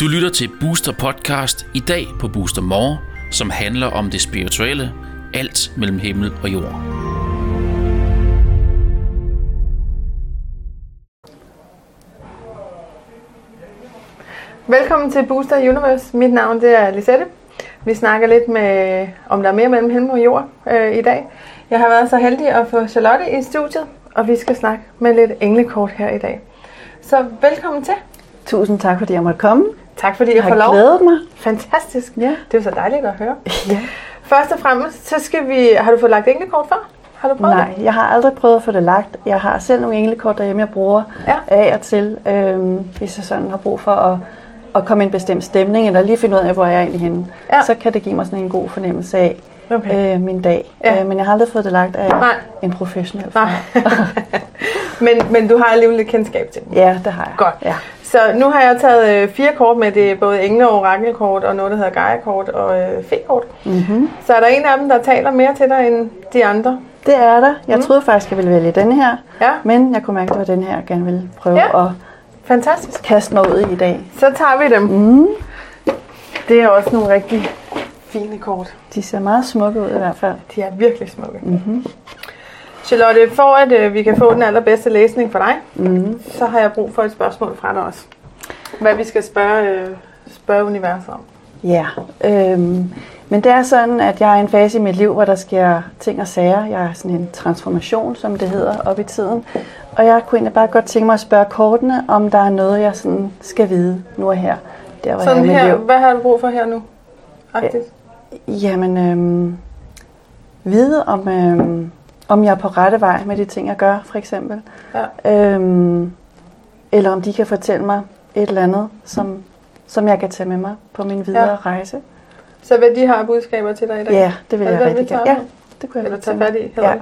Du lytter til Booster Podcast i dag på Booster More, som handler om det spirituelle, alt mellem himmel og jord. Velkommen til Booster Universe. Mit navn det er Lisette. Vi snakker lidt med, om der er mere mellem himmel og jord øh, i dag. Jeg har været så heldig at få Charlotte i studiet, og vi skal snakke med lidt englekort her i dag. Så velkommen til. Tusind tak, fordi jeg måtte komme. Tak fordi jeg, Jeg får har lov. glædet mig. Fantastisk. Ja. Det er så dejligt at høre. ja. Først og fremmest, så skal vi... Har du fået lagt englekort før? Har du prøvet Nej, det? jeg har aldrig prøvet at få det lagt. Jeg har selv nogle englekort derhjemme, jeg bruger Ja. af og til, øhm, hvis jeg sådan har brug for at, at komme i en bestemt stemning, eller lige finde ud af, hvor jeg er egentlig henne. Ja. Så kan det give mig sådan en god fornemmelse af Okay. øh, min dag. Ja. Øh, men jeg har aldrig fået det lagt af Nej. en professionel. Nej. men, men du har alligevel lidt kendskab til dem. Ja, det har jeg. Godt. Ja. Så nu har jeg taget øh, fire kort med. Det er både engle- og orakelkort, og noget, der hedder Gaia-kort og øh, fe-kort. Mm-hmm. Så er der en af dem, der taler mere til dig end de andre? Det er der. Jeg Mm. troede faktisk, jeg ville vælge denne her, Ja, men jeg kunne mærke, at det var den her, jeg gerne ville prøve Ja. at fantastisk. kaste mig ud i i dag. Så tager vi dem. Mm. Det er også nogle rigtig fine kort. De ser meget smukke ud i hvert fald. De er virkelig smukke. Mm-hmm. Charlotte, for at øh, vi kan få den allerbedste læsning for dig, Mm. så har jeg brug for et spørgsmål fra dig også. Hvad vi skal spørge, øh, spørge universet om. Ja, øhm, men det er sådan, at jeg er i en fase i mit liv, hvor der sker ting og sager. Jeg er sådan en transformation, som det hedder, op i tiden. Og jeg kunne egentlig bare godt tænke mig at spørge kortene, om der er noget, jeg sådan skal vide nu og her. Der, hvor Sådan jeg er her, liv. hvad har du brug for her nu? Agtigt. Jamen, øhm, vide om, øhm, om jeg er på rette vej med de ting, jeg gør, for eksempel. Ja. Øhm, eller om de kan fortælle mig et eller andet, som, som jeg kan tage med mig på min videre Ja. rejse. Så hvad de har budskaber til dig i dag? Ja, det vil jeg vi rigtig gerne. Ja? Det kunne jeg Eller godt tage fat i, Ja.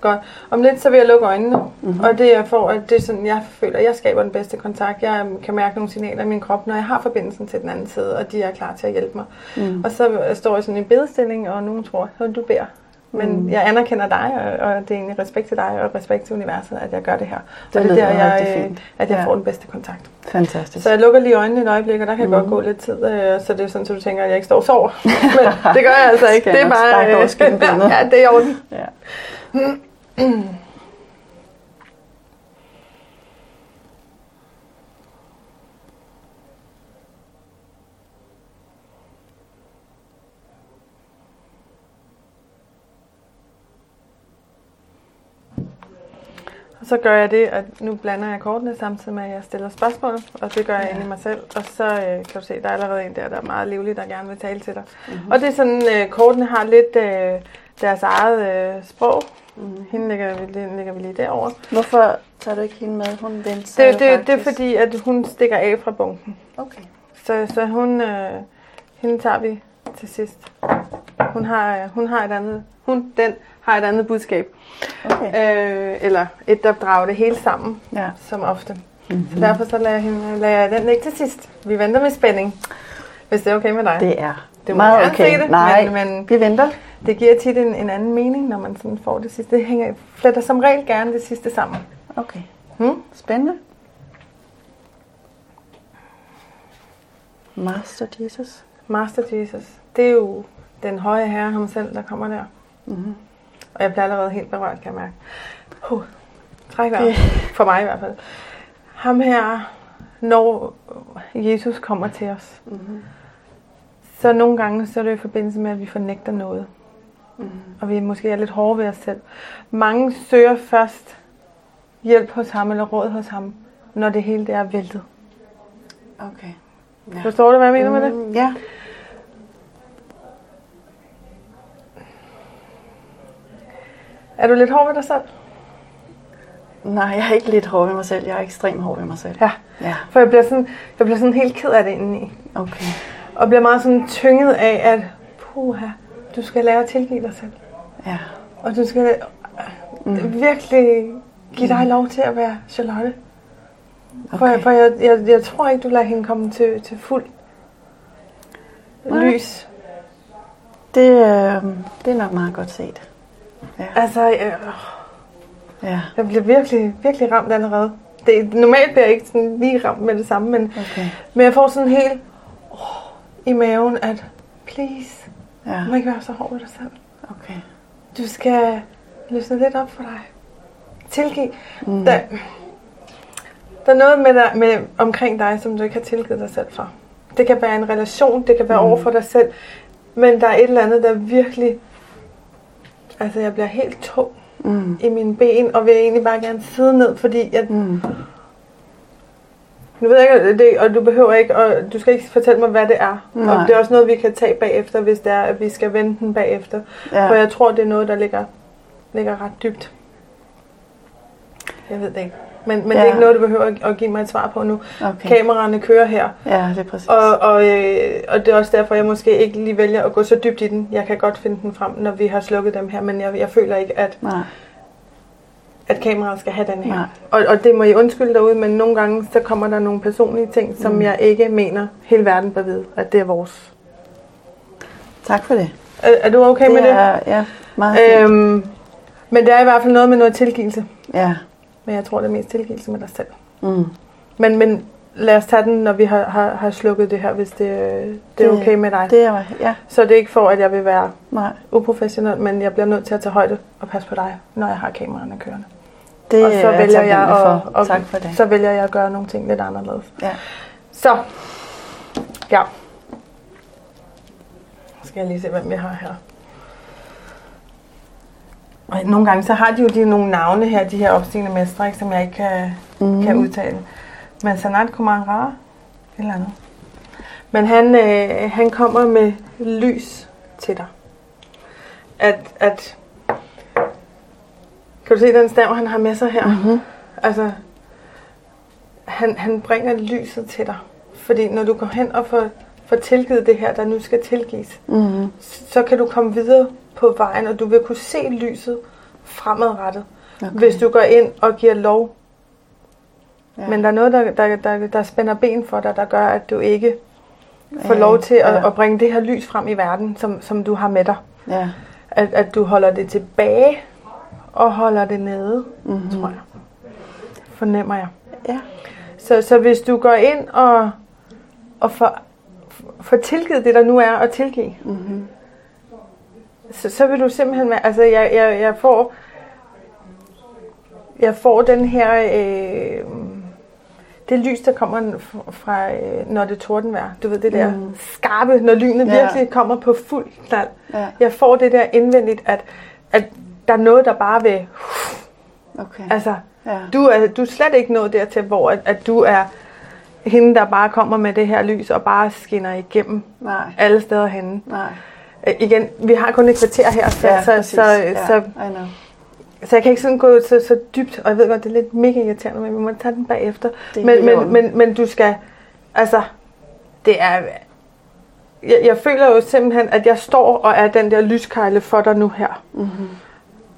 Godt. Om lidt, så vil jeg lukke øjnene. Mhm. Mm-hmm. Og det er for, at det er sådan, jeg føler, at jeg skaber den bedste kontakt. Jeg kan mærke nogle signaler i min krop, når jeg har forbindelsen til den anden side, og de er klar til at hjælpe mig. Mm. Og så står jeg sådan i en bedestilling, og nogen tror, at du beder. Men Mm. jeg anerkender dig, og, og det er egentlig respekt til dig, og respekt til universet, at jeg gør det her. Det og det er der, jeg, øh, fint. at jeg Ja. får den bedste kontakt. Fantastisk. Så jeg lukker lige øjnene et øjeblik, og der kan Mhm. godt gå lidt tid, øh, så det er sådan, at du tænker, at jeg ikke står og sover. Men det gør jeg altså ikke. Det er bare... skinbenet. ja, det er i orden. Ja. Og så gør jeg det, at nu blander jeg kortene samtidig med, at jeg stiller spørgsmål, og det gør jeg ja. inde i mig selv. Og så øh, kan du se, der er allerede en der, der er meget livlig, der gerne vil tale til dig. Mm-hmm. Og det er sådan, øh, kortene har lidt øh, deres eget øh, sprog. Mm. Hende lægger, vi- lægger vi lige derover. Hvorfor tager du ikke hende med? Hun venter sig Det, jo det, det er faktisk. fordi, at hun stikker af fra bunken. Okay. Så, så hun, øh, hende tager vi til sidst. Hun har, øh, hun har et andet, hun, den har et andet budskab. okay. Øh, eller et, der drager det hele sammen, Ja. som ofte. Mm-hmm. Så derfor så lader jeg, hende, lader jeg den ligge til sidst. Vi venter med spænding, hvis det er okay med dig. Det er Du må meget okay. det, Nej, men- men- vi venter. Det giver tit en, en anden mening, når man sådan får det sidste. Det hænger, fletter som regel gerne det sidste sammen. Okay. Hmm? Spændende. Master Jesus. Master Jesus, det er jo den høje herre ham selv, der kommer der. Mm-hmm. Og jeg bliver allerede helt berørt, kan jeg mærke. Uh, træk vejret. For mig i hvert fald. Ham her, når Jesus kommer til os, Mm-hmm. så nogle gange så er det i forbindelse med, at vi fornægter noget. Mm-hmm. Og vi måske er lidt hårde ved os selv. Mange søger først hjælp hos ham eller råd hos ham, når det hele det er væltet. Okay. Ja. Forstår du, hvad jeg mener med det? Mm, Ja. Er du lidt hård ved dig selv? Nej, jeg er ikke lidt hård ved mig selv. Jeg er ekstremt hård ved mig selv. Ja. Ja, For jeg bliver sådan, jeg bliver sådan helt ked af det indeni. okay. Og bliver meget sådan tynget af, at puha, du skal lære at tilgive dig selv. Ja. Og du skal mm. virkelig give dig lov til at være Charlotte. For, Okay. for jeg, jeg, jeg tror ikke, du lader hende komme til, til fuld Nej. lys. Det, øh, det er nok meget godt set. Ja. Altså, øh, Ja. Jeg bliver virkelig, virkelig ramt allerede. Det, normalt bliver jeg ikke sådan lige ramt med det samme, men, Okay. men jeg får sådan helt oh, i maven, at please, Ja. du må ikke være så hård ved dig selv. Okay. Du skal løsne lidt op for dig. Tilgiv. Mm. Der, der er noget med, dig, med omkring dig, som du ikke har tilgivet dig selv for. Det kan være en relation, det kan være mm. over for dig selv, men der er et eller andet, der virkelig... Altså, jeg bliver helt tung Mm. i mine ben, og vil egentlig bare gerne sidde ned, fordi jeg, Mm. nu ved jeg ikke, det, og du behøver ikke, og du skal ikke fortælle mig, hvad det er. Nej. Og det er også noget, vi kan tage bagefter, hvis det er, at vi skal vende den bagefter. Ja. For jeg tror, det er noget, der ligger, ligger ret dybt. Jeg ved det ikke. Men, men ja. det er ikke noget, du behøver at- give mig et svar på nu. Okay. Kameraerne kører her. Ja, det er præcis. Og, og, øh, og det er også derfor, jeg måske ikke lige vælger at gå så dybt i den. Jeg kan godt finde den frem, når vi har slukket dem her, men jeg, jeg føler ikke, at, Nej. at kameraet skal have den her. Nej. Og, og det må I undskylde derude, men nogle gange så kommer der nogle personlige ting, som Mm. jeg ikke mener hele verden bør vide, at det er vores. Tak for det. Er, er du okay det med det? er, Ja, meget fint. Øhm, men det er i hvert fald noget med noget tilgivelse. Ja. Men jeg tror, det er mest tilgivelse med dig selv. Mm. Men, men lad os tage den, når vi har, har, har slukket det her, hvis det, øh, det er Det- okay med dig. Det er, ja, Så det er ikke for, at jeg vil være nej. uprofessionel, men jeg bliver nødt til at tage højde og passe på dig, når jeg har kameraerne kørende. Det og så er vælger jeg at, for. at, tak for det. så vælger jeg at gøre nogle ting lidt anderledes. Ja. Så, ja. Nu skal jeg lige se, hvem vi har her. Og nogle gange, så har de jo de nogle navne her, de her opstigende mestre, ikke, som jeg ikke kan, mm. kan udtale. Men Sanat Kumar Ra, et eller andet. Men han, øh, han kommer med lys til dig. At, at kan du se den stav, han har med sig her? Mm-hmm. Altså, han, han bringer lyset til dig. Fordi når du går hen og får, får tilgivet det her, der nu skal tilgives, Mm-hmm. så kan du komme videre på vejen, og du vil kunne se lyset fremadrettet, Okay. hvis du går ind og giver lov. Ja. Ja. Men der er noget, der, der, der, der spænder ben for dig, der gør, at du ikke får Ja, lov til at, ja. at bringe det her lys frem i verden, som, som du har med dig. Ja. At, at du holder det tilbage og holder det nede, Mm-hmm. tror jeg. Fornemmer jeg. Ja. Så, så hvis du går ind og, og får, får tilgivet det, der nu er at tilgive, Mm-hmm. Så, så vil du simpelthen altså jeg, jeg, jeg får, jeg får den her, øh, det lys, der kommer fra, øh, når det er tordenvejr. Du ved, det der Mm. skarpe, når lynet ja. virkelig kommer på fuld knald. Ja. Jeg får det der indvendigt, at, at der er noget, der bare vil, Okay. altså, Ja. du er, du er slet ikke nået dertil, hvor at, at du er hende, der bare kommer med det her lys og bare skinner igennem Nej. alle steder henne. Nej. Øh, igen, vi har kun et kvarter her, så, Ja, så, præcis. så, ja. så, så jeg kan ikke sådan gå så, så dybt, og jeg ved godt, det er lidt mega irriterende, men vi må tage den bagefter. Er Men, men, men, men du skal, altså, det er, jeg, jeg føler jo simpelthen, at jeg står og er den der lyskejle for dig nu her. Mm-hmm.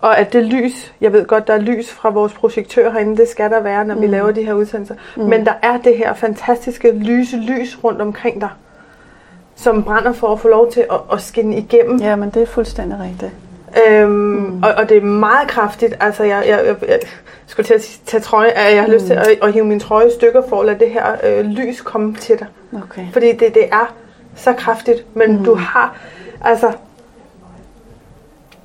Og at det lys, jeg ved godt, der er lys fra vores projektør herinde, det skal der være, når vi Mm. laver de her udsendelser. Mm. Men der er det her fantastiske lyse lys rundt omkring dig, som brænder for at få lov til at, at skinne igennem. Ja, men det er fuldstændig rigtigt. Øhm, mm. og, og det er meget kraftigt. Altså, jeg, jeg, jeg, jeg skulle til at tage trøje, jeg har mm. lyst til at, at hive min trøje i stykker for at lade det her øh, lys komme til dig. Okay. Fordi det, det er så kraftigt, men mm. du har, altså,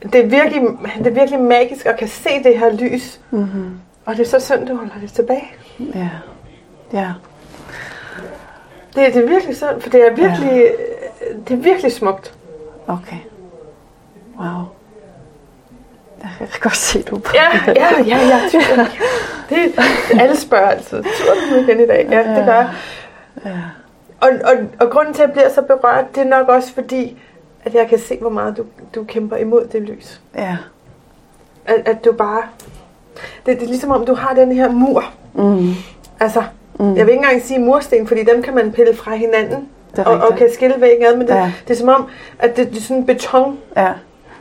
det er, virkelig, det er virkelig magisk at kan se det her lys, Mm-hmm. og det er så synd, du holder det tilbage. Ja. Ja. Det, det er virkelig synd, for det er virkelig, ja. det er virkelig smukt. Okay. Wow. Jeg kan godt se, du på Ja, ja, ja, ja. ja. Det, alle spørger altid, tur du nu igen i dag? Ja, det gør jeg. Ja. Og, og, og grunden til, at jeg bliver så berørt, det er nok også fordi, at jeg kan se, hvor meget du, du kæmper imod det lys. Ja. At, at du bare... Det, det er ligesom om, du har den her mur. Mm. Altså, Mm. jeg vil ikke engang sige mursten, fordi dem kan man pille fra hinanden. Og, og kan skille væggen ad, men det, Ja. ja. det er som om, at det, det er sådan beton. Ja.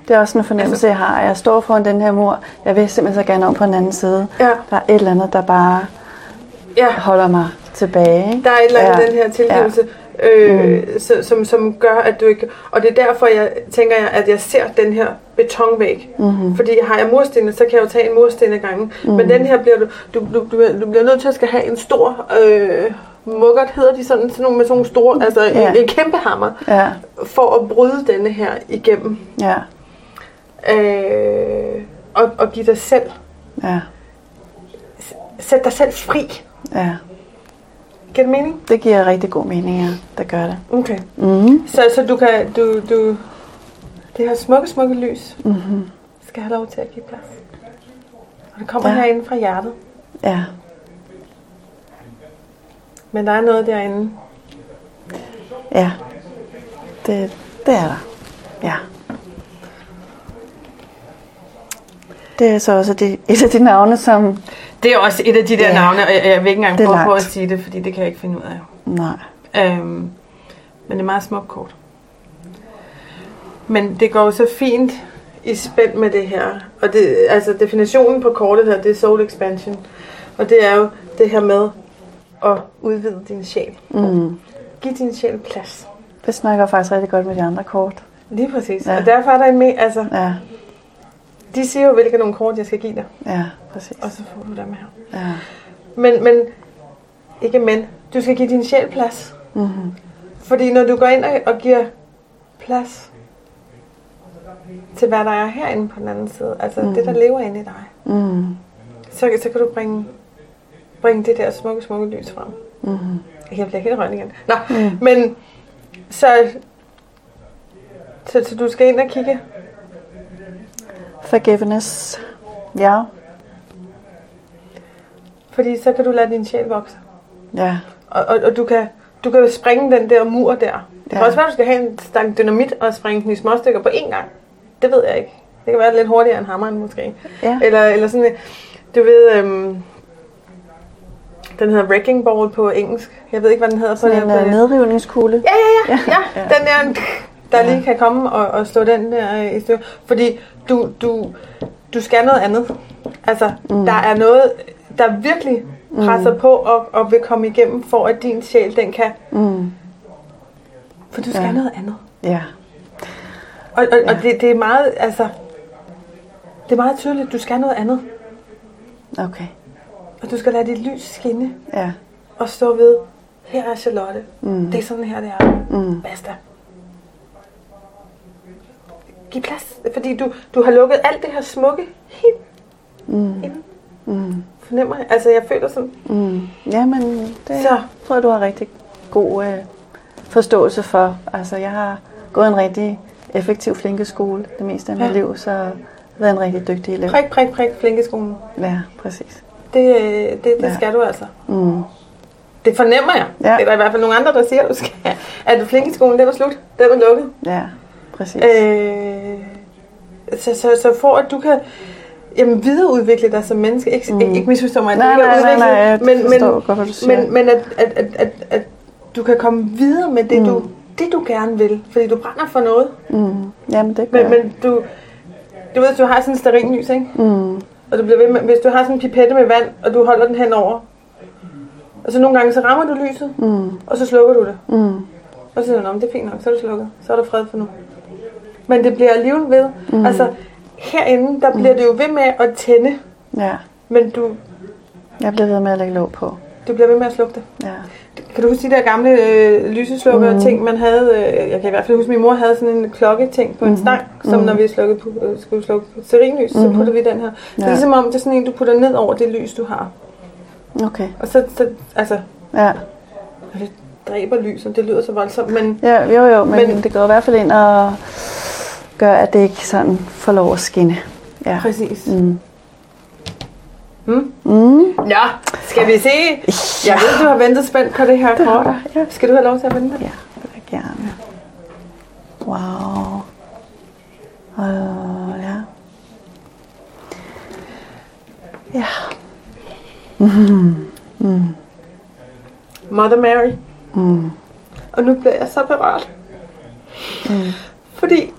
Det er også en fornemmelse, jeg har. Jeg står foran den her mur. Jeg vil simpelthen så gerne om på den anden side. Ja, Der er et eller andet, der bare ja. holder mig tilbage. ikke? Der er et eller andet Ja. ja. den her tilgivelse. Øh, mm. så, som, som gør, at du ikke... Og det er derfor, jeg tænker, jeg, at jeg ser den her betonvæg. Mm-hmm. Fordi har jeg mursten, så kan jeg jo tage en mursten ad gangen. Mm-hmm. Men den her bliver du, du, du, du, du bliver nødt til at skal have en stor... Øh, muggert hedder de sådan, sådan nogle med sådan nogle store, altså ja. en, en kæmpe hammer, Ja. for at bryde denne her igennem. Ja. Øh, og, og give dig selv, Ja. sæt dig selv fri. Ja. Giver det mening? Det giver rigtig god mening, ja. Det gør det. Okay. Mm. Så, så du kan, du, du, det her smukke, smukke lys, mm-hmm. skal have lov til at give plads. Og det kommer ja. herinde fra hjertet. Ja. Men der er noget derinde. Ja. Det, det er der. Ja. Det er så også det, et af de navne, som... Det er også et af de der Ja. navne, og jeg, jeg vil ikke engang prøve på at sige det, fordi det kan jeg ikke finde ud af. Nej. Øhm, men det er meget smukt kort. Men det går jo så fint i spænd med det her. Og det, altså definitionen på kortet her, det er soul expansion. Og det er jo det her med at udvide din sjæl. Mm. Giv din sjæl plads. Det snakker faktisk rigtig godt med de andre kort. Lige præcis. Ja. Og derfor er der en med, altså, Ja, de siger jo, hvilke nogle kort, jeg skal give dig. ja, præcis. Og så får du dem her. Ja. Men, men, ikke men, du skal give din sjæl plads. Mm-hmm. Fordi når du går ind og, og giver plads til, hvad der er herinde på den anden side, altså mm. det, der lever inde i dig, Mm. så, så kan du bringe, bringe det der smukke, smukke lys frem. Mm-hmm. Jeg bliver helt rønt igen. Nå, mm. men så, så, så du skal ind og kigge. Forgiveness. Ja. Fordi så kan du lade din sjæl vokse. Ja. Og, og, og du, kan, du kan springe den der mur der. Det kan Ja. også være, at du skal have en stang dynamit og springe den i små stykker på én gang. Det ved jeg ikke. Det kan være lidt hurtigere end hammeren måske. Ja. Eller, eller sådan, øh, du ved, øhm, den hedder Wrecking Ball på engelsk. Jeg ved ikke, hvad den hedder på Sådan en uh, nedrivningskugle. Ja, ja, ja, ja. Ja. Den der, der lige kan komme og, og slå den der øh, i stykker. Fordi du, du, du skal noget andet. Altså, mm. der er noget, der virkelig presser mm. på og, og vil komme igennem, for at din sjæl, den kan... Mm. For du skal Ja. noget andet. Ja. Og, og, ja. og det, det er meget, altså... Det er meget tydeligt, du skal noget andet. Okay. Og du skal lade dit lys skinne Ja. og stå ved, her er Charlotte. Mm. Det er sådan her, det er. Mm. Basta. Giv plads, fordi du, du har lukket alt det her smukke helt Mm. inden. Mm. Fornemmer jeg. Altså, jeg føler sådan, Mm. Jamen, det Så. tror jeg, du har rigtig god øh, forståelse for. Altså, jeg har gået en rigtig effektiv flinkeskole det meste af mit Ja. liv, så jeg har været en rigtig dygtig elev. prik, prik, prik, flinkeskolen. Ja, præcis. Det, øh, det, det Ja. skal du altså. Mm. Det fornemmer jeg. Ja. Det er der i hvert fald nogle andre, der siger, at du skal. At flinkeskolen, den er slut. Den er lukket. Ja, præcis. Øh, så, så, så for at du kan jamen, videreudvikle dig som menneske, ikke, mm. ikke, misforstå mig, Nej, nej, nej, nej, jeg men, men, godt, hvad du siger. men, men at, at, at, at, at du kan komme videre med det, mm. du, det, du gerne vil, fordi du brænder for noget. Mm. Jamen, det Men, men du, du ved, du har sådan en stearinlys, ikke? Mm. Og du bliver ved med, hvis du har sådan en pipette med vand, og du holder den henover, og så nogle gange, så rammer du lyset, Mm. og så slukker du det. Mm. Og så siger du, "Nå, men det er fint nok, så er det slukket. Så er der fred for nu. Men det bliver alligevel ved. Mm. Altså, herinde, der bliver det jo ved med at tænde, Ja, men du, jeg bliver ved med at lægge låg på. du bliver ved med at slukke det. Ja. Kan du huske de der gamle øh, lyseslukker mm. ting, man havde? Øh, jeg kan i hvert fald huske, at min mor havde sådan en klokketing på en stang, som når vi slukkede, øh, skulle slukke stearinlys, så puttede vi den her. Det er Ja. ligesom om, det er sådan en, du putter ned over det lys, du har. Okay. Og så, så altså, Ja. og det dræber lyset, det lyder så voldsomt, men ja, jo jo, men, Men- men det går i hvert fald ind og gør, at det ikke sådan får lov at skinne. Ja. præcis. Mm. Hmm? Mm. Ja, skal vi se? Jeg ved, du har ventet spændt på det her Det kort. ja. Skal du have lov til at vente? Ja, det vil jeg gerne. Wow. Og ja. Ja. Mother Mary. Mm. Og nu bliver jeg så berørt. Mm. Fordi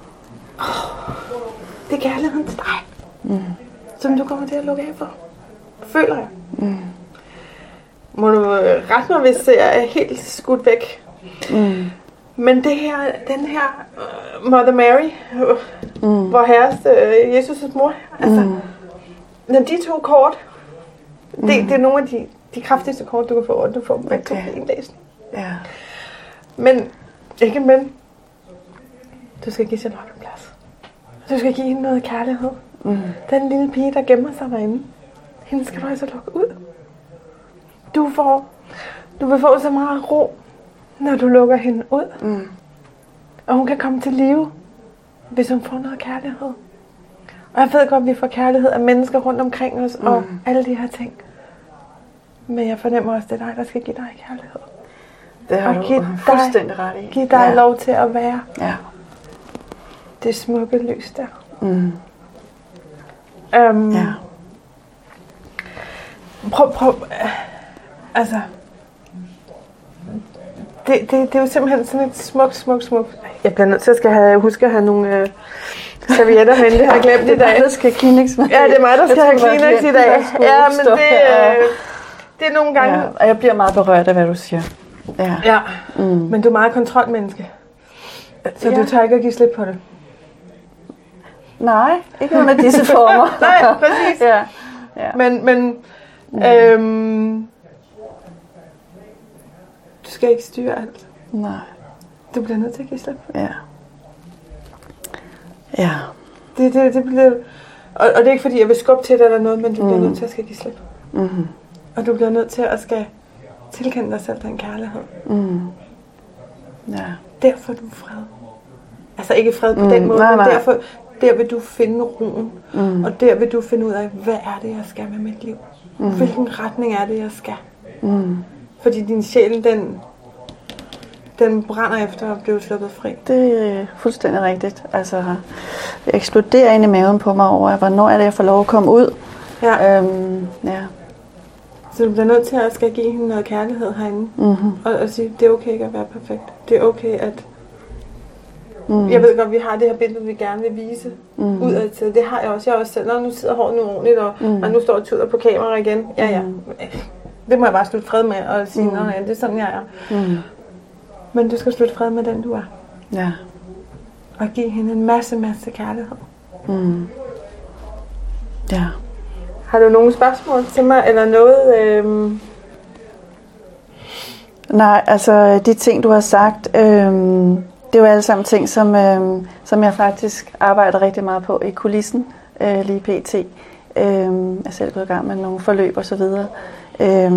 det er kærligheden til dig, Mm. som du kommer til at lukke af for. Føler jeg. Mm. Må du øh, rette mig, hvis jeg er helt skudt væk Mm. Men det her, den her uh, Mother Mary, uh, mm. hvor herres uh, Jesus' mor, altså, mm. når de to kort, det, mm. det er nogle af de, de kraftigste kort, du kan få, og du får dem begge okay. en læsning. Ja. Men, ikke men, du skal give Charlotte en plads. Du skal give hende noget kærlighed. Mm. Den lille pige, der gemmer sig derinde, hende skal du altså lukke ud. Du får, du vil få så meget ro, når du lukker hende ud. Mm. Og hun kan komme til live, hvis hun får noget kærlighed. Og jeg ved godt, at vi får kærlighed af mennesker rundt omkring os, mm. og alle de her ting. Men jeg fornemmer også, at det er dig, der skal give dig kærlighed. Det har og du fuldstændig ret i. Giv dig ja. lov til at være Ja. Det smukke lys der. Mm. Um, Ja. Prøv, prøv, øh, altså, det, det, det er jo simpelthen sådan et smukt, smukt, smukt. Jeg bliver nødt til at skal have, huske at have nogle øh, servietter herinde, det har jeg glemt i dag. Der skal Kleenex med. Ja, det er mig, der skal have det Kleenex i dag. Ja, men det, øh, det er nogle gange... Ja, og jeg bliver meget berørt af, hvad du siger. Ja. Ja, mm. men du er meget kontrolmenneske. Så Ja. du tør ikke at give slip på det. Nej, ikke under disse former. Nej, præcis. ja. ja. Men, men øhm, du skal ikke styre alt. Nej. Du bliver nødt til at give slip. Ja. Ja. Det, det, det bliver, og, og det er ikke fordi, jeg vil skubbe til det eller noget, men du bliver nødt til at skal give slip. Mm. Og du bliver nødt til at skal tilkende dig selv den kærlighed. Mm. Ja. Derfor er du fred. Altså ikke fred på mm, den måde, nej, men nej. derfor der vil du finde roen. Mm. Og der vil du finde ud af, hvad er det, jeg skal med mit liv? Mm. Hvilken retning er det, jeg skal? Mm. Fordi din sjæl, den, den brænder efter at blive sluppet fri. Det er fuldstændig rigtigt. Altså, det eksploderer ind i maven på mig over, hvornår er det, jeg får lov at komme ud. Ja. Øhm, ja. Så du bliver nødt til at skal give hende noget kærlighed herinde. Mm-hmm. Og, og sige, det er okay ikke at være perfekt. Det er okay at... Mm. Jeg ved godt, vi har det her billede, vi gerne vil vise mm. udad til. Det har jeg også. Jeg har også selv. Nu sidder håret nu ordentligt, og, mm. og nu står jeg tuder på kamera igen. Ja, ja. Det må jeg bare slutte fred med og sige, mm. nej, det er sådan, jeg er. Mm. Men du skal slutte fred med den, du er. Ja. Og give hende en masse, masse kærlighed. Mm. Ja. Har du nogle spørgsmål til mig, eller noget? Øhm... Nej, altså de ting, du har sagt, øhm, det er jo alle sammen ting, som, øh, som jeg faktisk arbejder rigtig meget på i kulissen øh, lige pt. Øh, jeg er selv gået i gang med nogle forløb og så videre, øh,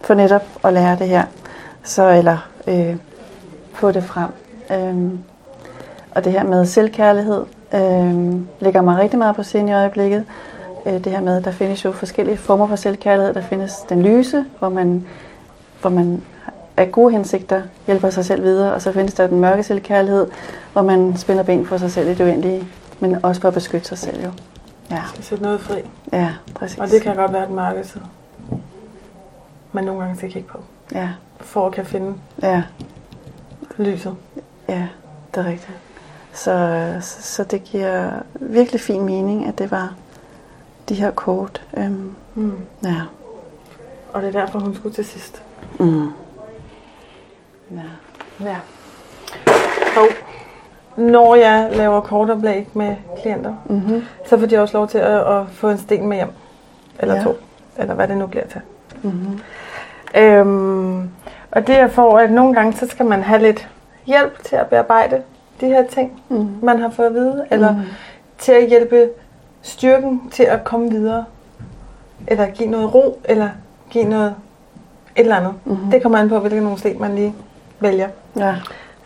for netop at lære det her, så eller øh, få det frem. Øh, og det her med selvkærlighed øh, ligger mig rigtig meget på scenen i øjeblikket. Øh, det her med, der findes jo forskellige former for selvkærlighed. Der findes den lyse, hvor man, hvor man af gode hensigter hjælper sig selv videre, og så findes der den mørke selvkærlighed, hvor man spænder ben for sig selv i det uendelige, men også for at beskytte sig selv jo. Ja, Sæt noget fri. ja præcis. Og det kan godt være den mørke side. Men nogle gange skal kigge på. Ja, For at kan finde ja, lyset. ja, det er rigtigt. Så, så, så det giver virkelig fin mening, at det var de her kort. Øhm, Mm. ja. Og det er derfor, hun skulle til sidst. Mm. Ja. Ja. Og når jeg laver kortoplæg med klienter, Mm-hmm. så får de også lov til at, at få en sten med hjem. Eller Ja. to. Eller hvad det nu bliver til. Mm-hmm. Øhm, og det er for, at nogle gange, så skal man have lidt hjælp til at bearbejde de her ting, Mm. man har fået at vide. Eller Mm. til at hjælpe styrken til at komme videre. Eller give noget ro, eller give noget et eller andet. Mhm. Det kommer an på, hvilken nogle sten man lige vælger. Ja.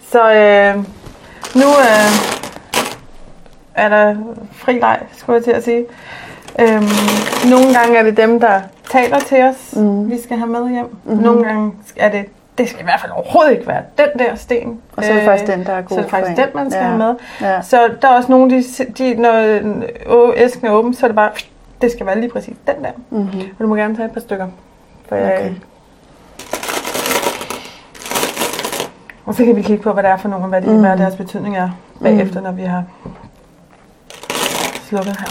Så øh, nu øh, er der fri leg, skulle jeg til at sige. Øhm, nogle gange er det dem, der taler til os, Mhm. vi skal have med hjem. Mhm. Nogle gange er det, det skal i hvert fald overhovedet ikke være den der sten. Og så er det faktisk den, der er god Så er det faktisk den, en. man skal Ja. have med. Ja. Så der er også nogle, de, de når æsken er åben, så er det bare, det skal være lige præcis den der. Mm-hmm. Og du må gerne tage et par stykker. For jeg, Og så kan vi kigge på, hvad det er for nogle, og hvad, de, Mhm. mm. hvad deres betydning er bagefter, når vi har slukket her.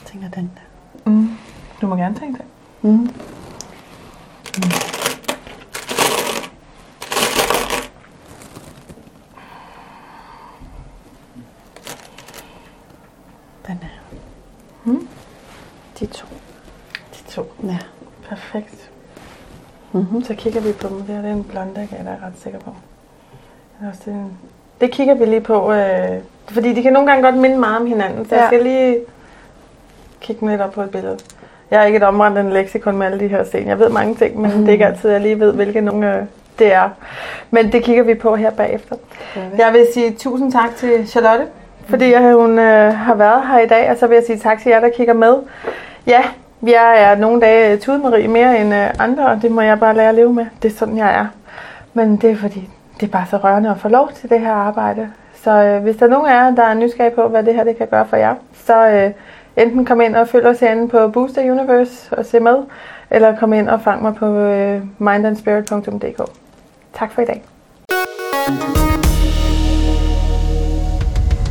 Jeg tænker den der. Mm. Du må gerne tænke det. Mm. Hmm? De to. De to. Ja. Perfekt. Mm-hmm. Så kigger vi på dem. Det her det er en blonde, jeg er ret sikker på. Det, det kigger vi lige på, øh... fordi de kan nogle gange godt minde meget om hinanden, så ja. jeg skal lige kigge lidt op på et billede. Jeg er ikke et omrendt leksikon med alle de her sten. Jeg ved mange ting, men mm. det er ikke altid, jeg lige ved, hvilke nogle øh, det er. Men det kigger vi på her bagefter. Jeg vil sige tusind tak til Charlotte, fordi jeg, hun øh, har været her i dag, og så vil jeg sige tak til jer, der kigger med. Ja, jeg er nogle dage øh, tudemarie mere end øh, andre, og det må jeg bare lære at leve med. Det er sådan, jeg er. Men det er fordi, det er bare så rørende at få lov til det her arbejde. Så øh, hvis der er nogen af jer, der er nysgerrige på, hvad det her det kan gøre for jer, så øh, enten kom ind og følg os herinde på Booster Universe og se med, eller kom ind og fang mig på øh, mindandspirit.dk. Tak for i dag.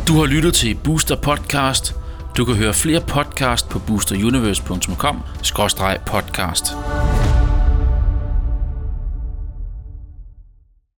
Du har lyttet til Booster Podcast. Du kan høre flere podcast på boosteruniverse.com-podcast.